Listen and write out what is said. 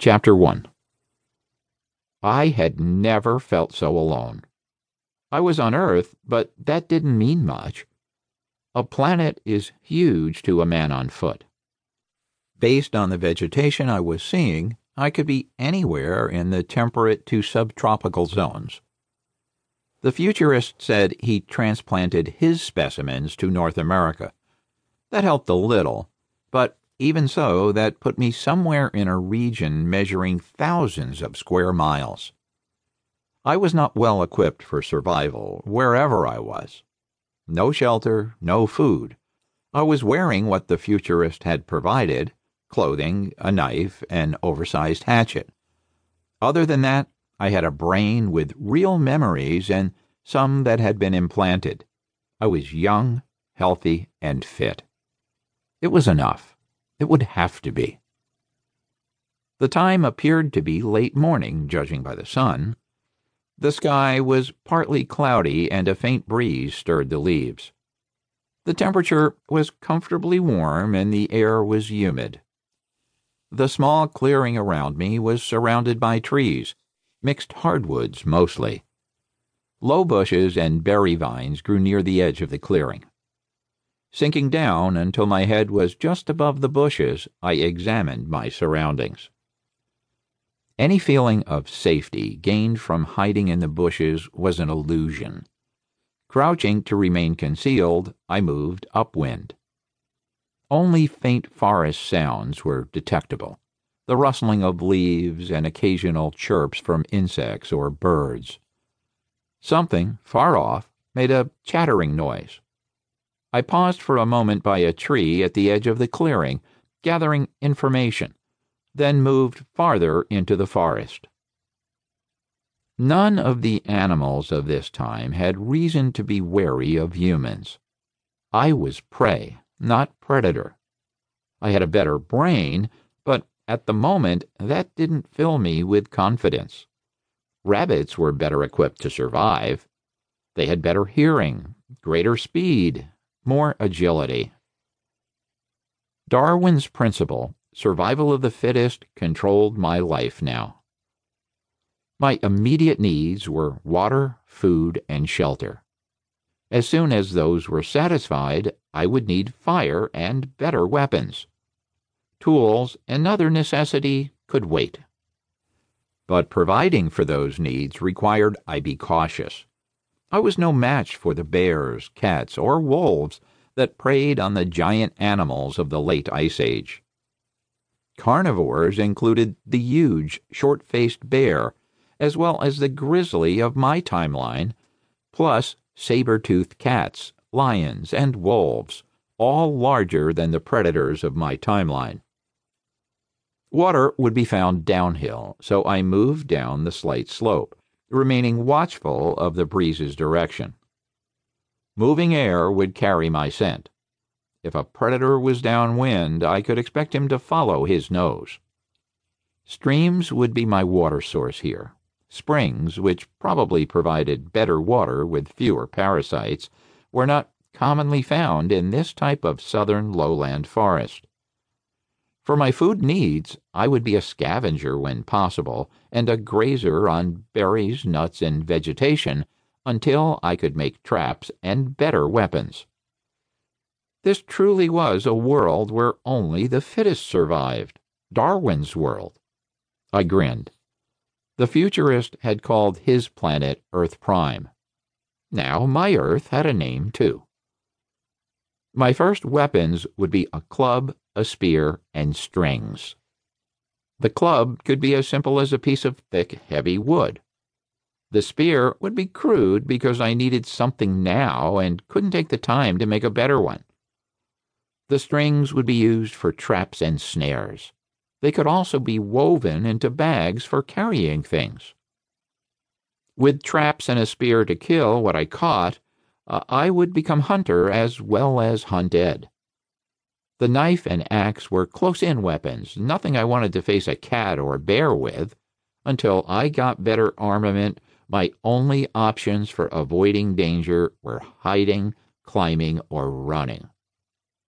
Chapter 1 I had never felt so alone. I was on Earth, but that didn't mean much. A planet is huge to a man on foot. Based on the vegetation I was seeing, I could be anywhere in the temperate to subtropical zones. The futurist said he transplanted his specimens to North America. That helped a little, but even so, that put me somewhere in a region measuring thousands of square miles. I was not well equipped for survival, wherever I was. No shelter, no food. I was wearing what the futurist had provided clothing, a knife, an oversized hatchet. Other than that, I had a brain with real memories and some that had been implanted. I was young, healthy, and fit. It was enough. It would have to be. The time appeared to be late morning, judging by the sun. The sky was partly cloudy, and a faint breeze stirred the leaves. The temperature was comfortably warm, and the air was humid. The small clearing around me was surrounded by trees, mixed hardwoods mostly. Low bushes and berry vines grew near the edge of the clearing. Sinking down until my head was just above the bushes, I examined my surroundings. Any feeling of safety gained from hiding in the bushes was an illusion. Crouching to remain concealed, I moved upwind. Only faint forest sounds were detectable the rustling of leaves and occasional chirps from insects or birds. Something, far off, made a chattering noise. I paused for a moment by a tree at the edge of the clearing, gathering information, then moved farther into the forest. None of the animals of this time had reason to be wary of humans. I was prey, not predator. I had a better brain, but at the moment that didn't fill me with confidence. Rabbits were better equipped to survive. They had better hearing, greater speed, more agility. Darwin's principle, survival of the fittest, controlled my life now. My immediate needs were water, food, and shelter. As soon as those were satisfied, I would need fire and better weapons. Tools and other necessity could wait. But providing for those needs required I be cautious. I was no match for the bears, cats, or wolves that preyed on the giant animals of the late Ice Age. Carnivores included the huge, short faced bear, as well as the grizzly of my timeline, plus saber toothed cats, lions, and wolves, all larger than the predators of my timeline. Water would be found downhill, so I moved down the slight slope remaining watchful of the breeze's direction. Moving air would carry my scent. If a predator was downwind, I could expect him to follow his nose. Streams would be my water source here. Springs, which probably provided better water with fewer parasites, were not commonly found in this type of southern lowland forest. For my food needs, I would be a scavenger when possible, and a grazer on berries, nuts, and vegetation until I could make traps and better weapons. This truly was a world where only the fittest survived. Darwin's world. I grinned. The futurist had called his planet Earth Prime. Now my Earth had a name, too. My first weapons would be a club a spear, and strings. The club could be as simple as a piece of thick, heavy wood. The spear would be crude because I needed something now and couldn't take the time to make a better one. The strings would be used for traps and snares. They could also be woven into bags for carrying things. With traps and a spear to kill what I caught, uh, I would become hunter as well as hunted. The knife and axe were close in weapons, nothing I wanted to face a cat or bear with. Until I got better armament, my only options for avoiding danger were hiding, climbing, or running.